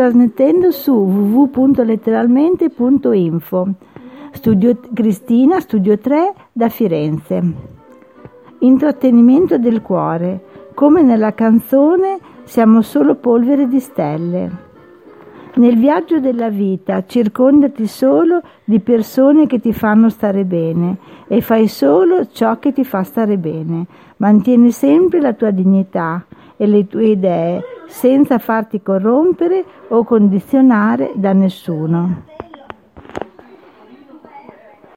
trasmettendo su www.letteralmente.info. Studio Cristina, Studio 3 da Firenze. Intrattenimento del cuore. Come nella canzone siamo solo polvere di stelle. Nel viaggio della vita circondati solo di persone che ti fanno stare bene e fai solo ciò che ti fa stare bene. Mantieni sempre la tua dignità e le tue idee senza farti corrompere o condizionare da nessuno.